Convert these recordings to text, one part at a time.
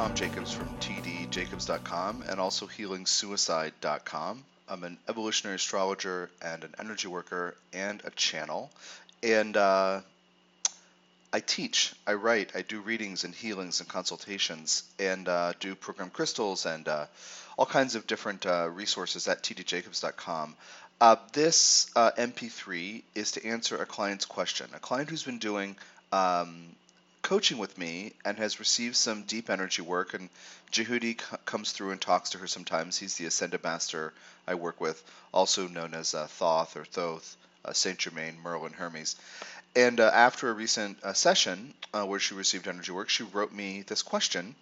Tom Jacobs from tdjacobs.com and also healingsuicide.com. I'm an evolutionary astrologer and an energy worker and a channel. And uh, I teach, I write, I do readings and healings and consultations, and uh, do program crystals and uh, all kinds of different uh, resources at tdjacobs.com. Uh, this uh, MP3 is to answer a client's question. A client who's been doing um, coaching with me and has received some deep energy work. And Jehudi c- comes through and talks to her sometimes. He's the Ascended Master I work with, also known as uh, Thoth or Thoth, uh, Saint Germain, Merlin, Hermes. And uh, after a recent uh, session uh, where she received energy work, she wrote me this question,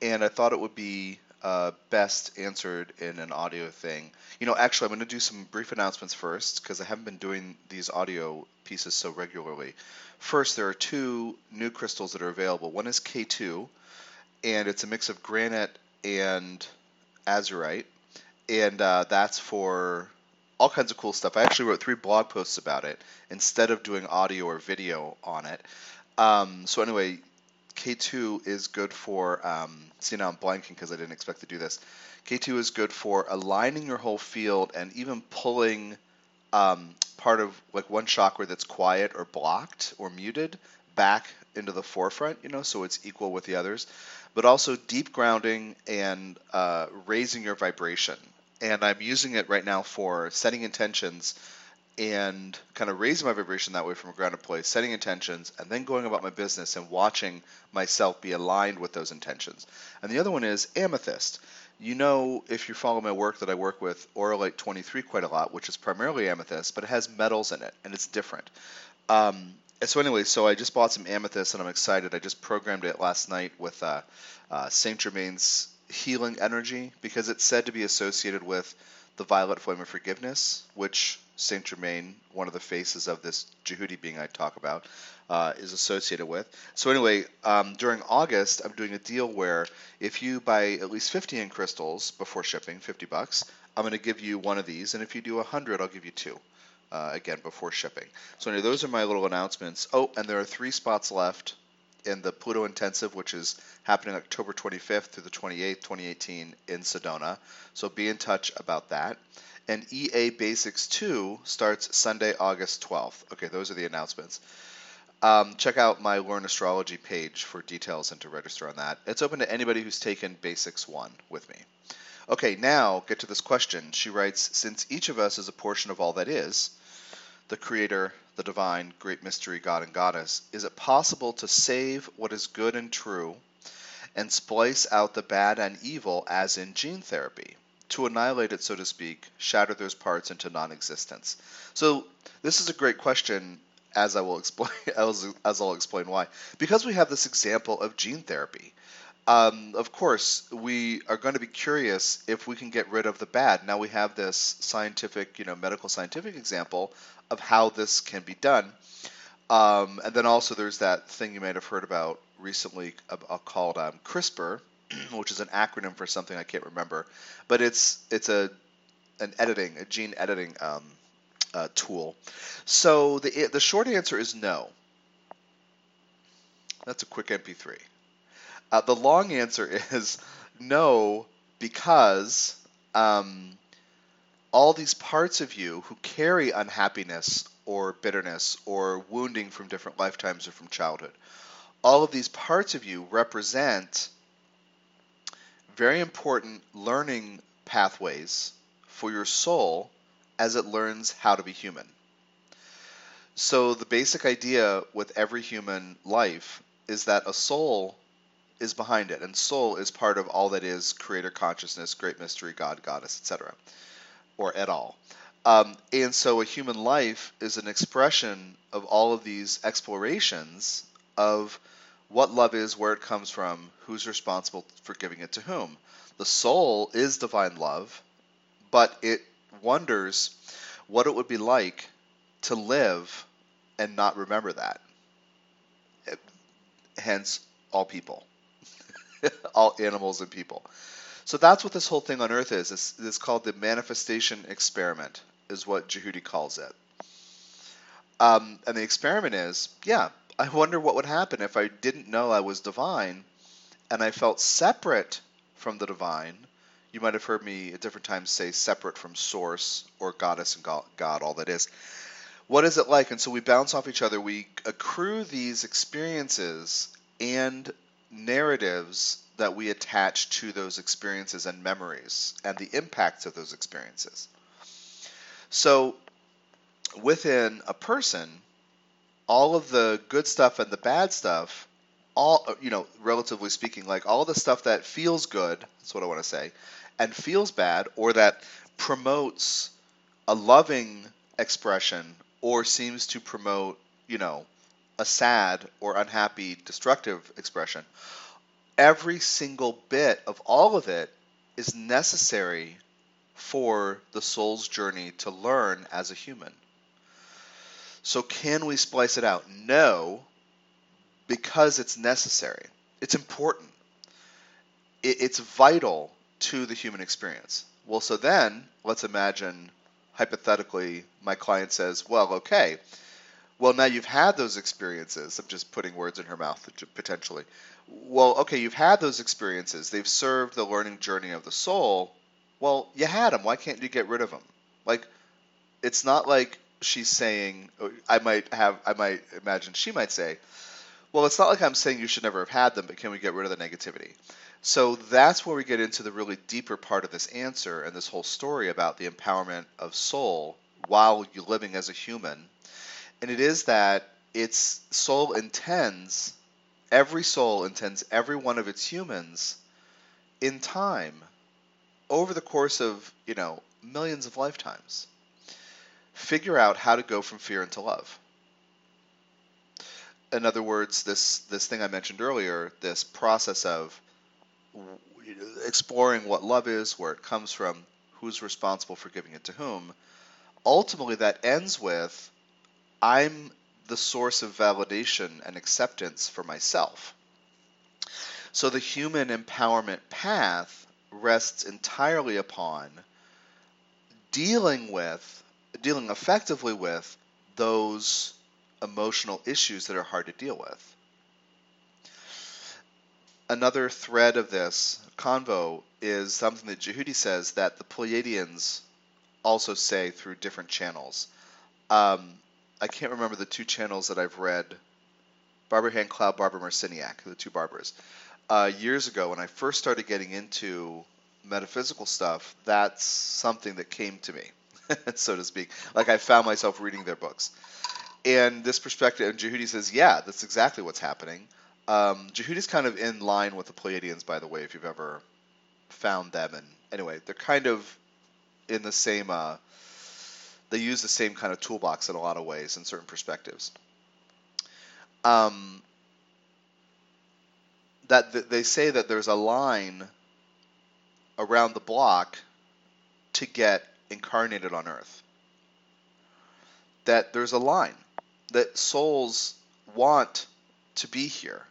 and I thought it would be uh, best answered in an audio thing. You know, actually, I'm going to do some brief announcements first because I haven't been doing these audio pieces so regularly. First, there are two new crystals that are available. One is K2, and it's a mix of granite and azurite, and uh, that's for all kinds of cool stuff. I actually wrote three blog posts about it instead of doing audio or video on it. Um, so anyway, K2 is good for. Um, see now I'm blanking because I didn't expect to do this. K2 is good for aligning your whole field and even pulling um, part of like one chakra that's quiet or blocked or muted back into the forefront, you know, so it's equal with the others, but also deep grounding and uh, raising your vibration. And I'm using it right now for setting intentions and kind of raising my vibration that way from a grounded place, setting intentions, and then going about my business and watching myself be aligned with those intentions. And the other one is amethyst. You know, if you follow my work, that I work with Auralite 23 quite a lot, which is primarily amethyst, but it has metals in it, and it's different. Um, so anyway, so I just bought some amethyst, and I'm excited. I just programmed it last night with uh, uh, Saint Germain's healing energy because it's said to be associated with the violet flame of forgiveness, which Saint Germain, one of the faces of this Jehudi being I talk about, uh, is associated with. So anyway, um, during August, I'm doing a deal where if you buy at least 15 crystals before shipping, 50 bucks, I'm going to give you one of these, and if you do 100, I'll give you two. Uh, again, before shipping. So anyway, those are my little announcements. Oh, and there are three spots left in the Pluto Intensive, which is happening October 25th through the 28th, 2018 in Sedona. So be in touch about that. And EA Basics 2 starts Sunday, August 12th. Okay, those are the announcements. Um, check out my Learn Astrology page for details and to register on that. It's open to anybody who's taken Basics 1 with me. Okay, now get to this question. She writes Since each of us is a portion of all that is, the Creator, the Divine, Great Mystery, God and Goddess, is it possible to save what is good and true and splice out the bad and evil as in gene therapy? To annihilate it, so to speak, shatter those parts into non existence. So, this is a great question as I will explain, as, as I'll explain why. Because we have this example of gene therapy, um, of course, we are going to be curious if we can get rid of the bad. Now we have this scientific, you know, medical scientific example of how this can be done. Um, and then also there's that thing you might have heard about recently called um, CRISPR, which is an acronym for something I can't remember, but it's it's a an editing, a gene editing um, uh, tool. So the the short answer is no. That's a quick MP3. Uh, the long answer is no, because um, all these parts of you who carry unhappiness or bitterness or wounding from different lifetimes or from childhood, all of these parts of you represent very important learning pathways for your soul as it learns how to be human. So, the basic idea with every human life is that a soul is behind it, and soul is part of all that is creator consciousness, great mystery, God, goddess, etc., or et al. Um, and so, a human life is an expression of all of these explorations of what love is, where it comes from, who's responsible for giving it to whom. The soul is divine love, but it wonders what it would be like to live and not remember that. Hence, all people, all animals and people. So that's what this whole thing on Earth is. It's, it's called the manifestation experiment, is what Jehudi calls it. Um, and the experiment is, yeah, I wonder what would happen if I didn't know I was divine and I felt separate from the divine, you might have heard me at different times say separate from source or goddess and God, all that is. What is it like? And so we bounce off each other. We accrue these experiences and narratives that we attach to those experiences and memories and the impacts of those experiences. So within a person, all of the good stuff and the bad stuff, all you know, relatively speaking, like all the stuff that feels good, that's what I want to say, and feels bad, or that promotes a loving expression or seems to promote, you know, a sad or unhappy, destructive expression. Every single bit of all of it is necessary for the soul's journey to learn as a human. So, can we splice it out? No, because it's necessary. It's important. It's vital to the human experience. Well, so then let's imagine hypothetically my client says, well, okay, well, now you've had those experiences. I'm just putting words in her mouth potentially. Well, okay, you've had those experiences. They've served the learning journey of the soul. Well, you had them. Why can't you get rid of them? Like, it's not like she's saying. I might have. I might imagine she might say, "Well, it's not like I'm saying you should never have had them, but can we get rid of the negativity?" So that's where we get into the really deeper part of this answer and this whole story about the empowerment of soul while you're living as a human. And it is that its soul intends, every soul intends every one of its humans in time over the course of, you know, millions of lifetimes. Figure out how to go from fear into love. In other words, this this thing I mentioned earlier, this process of exploring what love is, where it comes from, who's responsible for giving it to whom, ultimately that ends with I'm the source of validation and acceptance for myself. So the human empowerment path rests entirely upon dealing with, dealing effectively with those emotional issues that are hard to deal with another thread of this convo is something that Jehudi says that the Pleiadians also say through different channels. Um, I can't remember the two channels that I've read. Barbara Hand Clow, Barbara Marciniak, the two Barbers. Uh, years ago, when I first started getting into metaphysical stuff, that's something that came to me, so to speak. Like I found myself reading their books. And this perspective, and Jehudi says, yeah, that's exactly what's happening. Um, Jehudi's kind of in line with the Pleiadians, by the way, if you've ever found them. And anyway, they're kind of in the same. Uh, they use the same kind of toolbox in a lot of ways in certain perspectives. Um, that th- they say that there's a line around the block to get incarnated on Earth. That there's a line that souls want to be here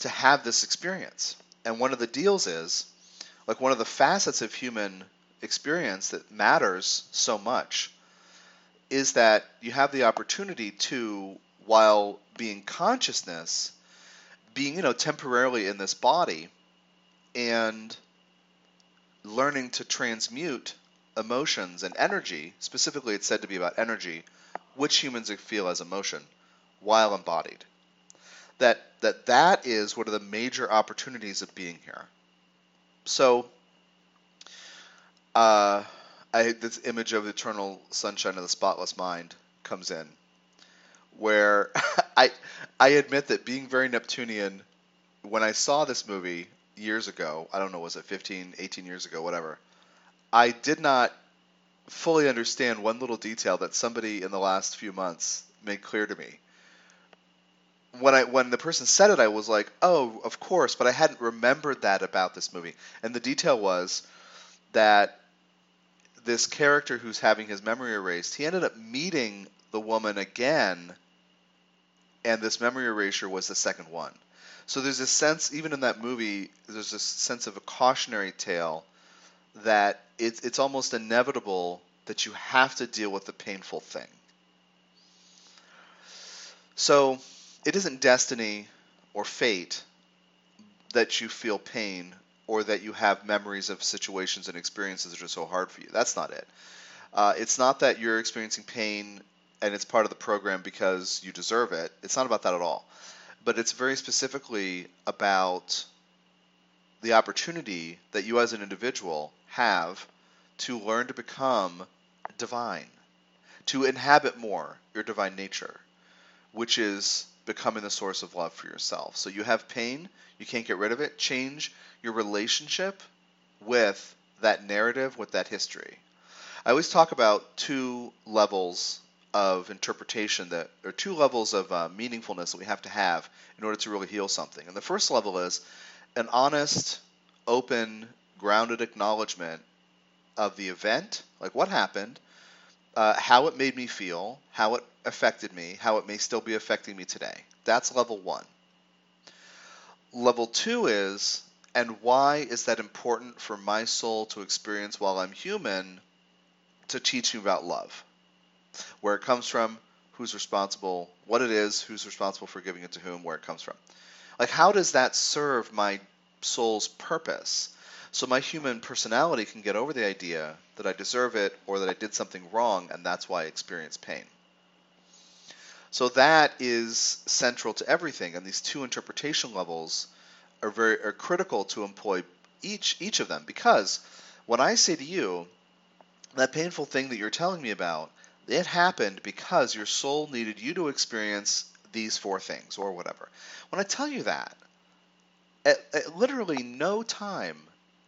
to have this experience. And one of the deals is, like one of the facets of human experience that matters so much is that you have the opportunity to, while being consciousness, being, you know, temporarily in this body and learning to transmute emotions and energy, specifically it's said to be about energy, which humans feel as emotion while embodied that that that is one of the major opportunities of being here. So, uh, I this image of the eternal sunshine of the spotless mind comes in, where I I admit that being very Neptunian, when I saw this movie years ago, I don't know, was it 15, 18 years ago, whatever, I did not fully understand one little detail that somebody in the last few months made clear to me when I when the person said it, I was like, oh, of course, but I hadn't remembered that about this movie. And the detail was that this character who's having his memory erased, he ended up meeting the woman again, and this memory erasure was the second one. So there's a sense, even in that movie, there's a sense of a cautionary tale that it's it's almost inevitable that you have to deal with the painful thing. So it isn't destiny or fate that you feel pain or that you have memories of situations and experiences that are so hard for you. That's not it. Uh, it's not that you're experiencing pain and it's part of the program because you deserve it. It's not about that at all. But it's very specifically about the opportunity that you as an individual have to learn to become divine, to inhabit more your divine nature, which is becoming the source of love for yourself. So you have pain, you can't get rid of it. Change your relationship with that narrative, with that history. I always talk about two levels of interpretation that, or two levels of uh, meaningfulness that we have to have in order to really heal something. And the first level is an honest, open, grounded acknowledgement of the event, like what happened, uh, how it made me feel, how it affected me, how it may still be affecting me today. That's level one. Level two is, and why is that important for my soul to experience while I'm human to teach me about love? Where it comes from, who's responsible, what it is, who's responsible for giving it to whom, where it comes from. Like, how does that serve my soul's purpose? So my human personality can get over the idea that I deserve it or that I did something wrong and that's why I experience pain. So that is central to everything, and these two interpretation levels are very are critical to employ each each of them because when I say to you that painful thing that you're telling me about, it happened because your soul needed you to experience these four things or whatever. When I tell you that, at, at literally no time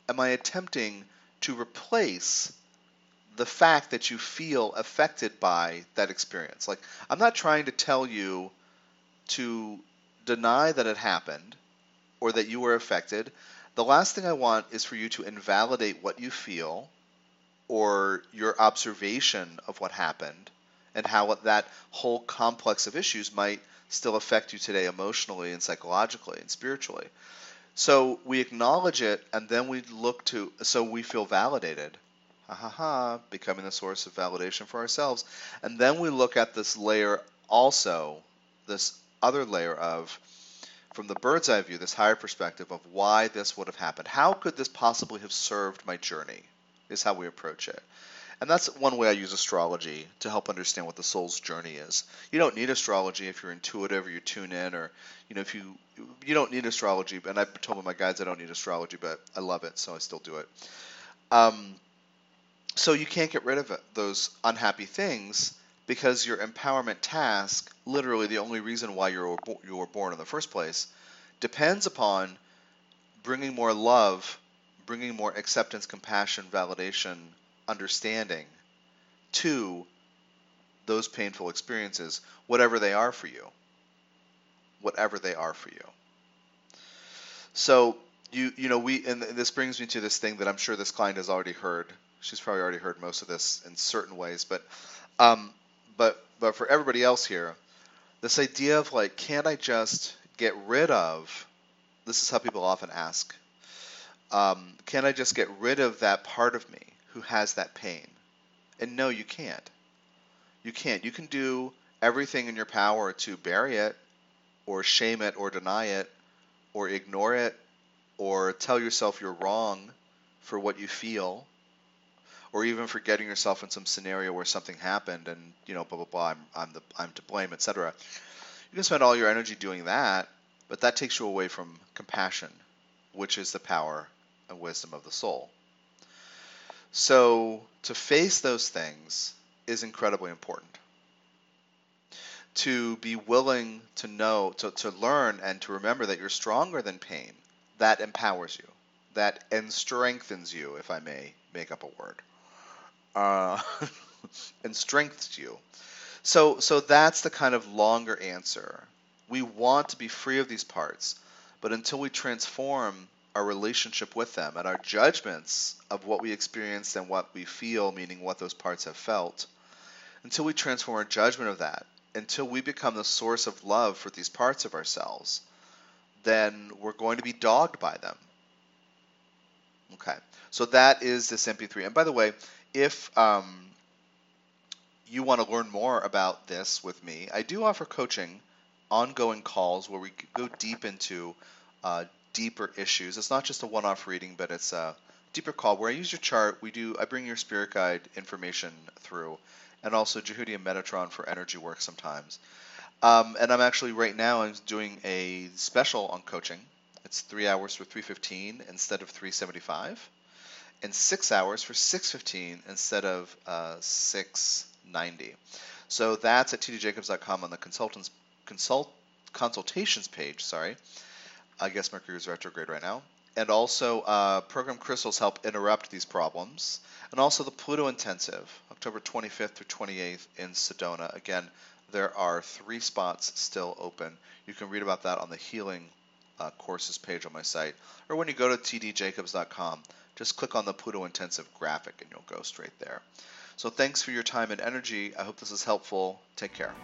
am I attempting to replace the fact that you feel affected by that experience? Like, I'm not trying to tell you to deny that it happened or that you were affected. The last thing I want is for you to invalidate what you feel or your observation of what happened and how that whole complex of issues might still affect you today emotionally and psychologically and spiritually. So we acknowledge it and then we look to, so we feel validated. Ha ha ha, becoming the source of validation for ourselves. And then we look at this layer also, this other layer of, from the bird's eye view, this higher perspective of why this would have happened. How could this possibly have served my journey? Is how we approach it. And that's one way I use astrology to help understand what the soul's journey is. You don't need astrology if you're intuitive or you tune in or you know if you you don't need astrology. And I've told my guides I don't need astrology, but I love it, so I still do it. Um, so you can't get rid of it, those unhappy things because your empowerment task, literally the only reason why you're you were born in the first place, depends upon bringing more love, bringing more acceptance, compassion, validation, understanding to those painful experiences, whatever they are for you. Whatever they are for you. So you you know we and this brings me to this thing that I'm sure this client has already heard. She's probably already heard most of this in certain ways, but um, but but for everybody else here, this idea of like, can't I just get rid of? This is how people often ask. Um, can I just get rid of that part of me? Who has that pain. And no, you can't. You can't. You can do everything in your power to bury it, or shame it, or deny it, or ignore it, or tell yourself you're wrong for what you feel, or even for getting yourself in some scenario where something happened and you know blah blah blah I'm I'm the I'm to blame etc. You can spend all your energy doing that, but that takes you away from compassion, which is the power and wisdom of the soul. So to face those things is incredibly important. To be willing to know, to, to learn and to remember that you're stronger than pain, that empowers you. That and strengthens you, if I may make up a word. Uh, and strengthens you. So so that's the kind of longer answer. We want to be free of these parts, but until we transform our relationship with them and our judgments of what we experienced and what we feel, meaning what those parts have felt, until we transform our judgment of that, until we become the source of love for these parts of ourselves, then we're going to be dogged by them. Okay, so that is this MP3. And by the way, if um, you want to learn more about this with me, I do offer coaching, ongoing calls where we go deep into uh, deeper issues. It's not just a one-off reading, but it's a deeper call where I use your chart. We do. I bring your spirit guide information through, and also Jehudi and Metatron for energy work sometimes. Um, and I'm actually right now I'm doing a special on coaching. It's three hours for 315 instead of 375, and six hours for 615 instead of uh, 690. So that's at tdjacobs.com on the consultants consult consultations page. Sorry, I guess Mercury is retrograde right now. And also, uh, program crystals help interrupt these problems. And also the Pluto Intensive, October 25th through 28th in Sedona. Again, there are three spots still open. You can read about that on the healing uh, courses page on my site, or when you go to tdjacobs.com, just click on the Pluto Intensive graphic and you'll go straight there. So thanks for your time and energy. I hope this is helpful. Take care.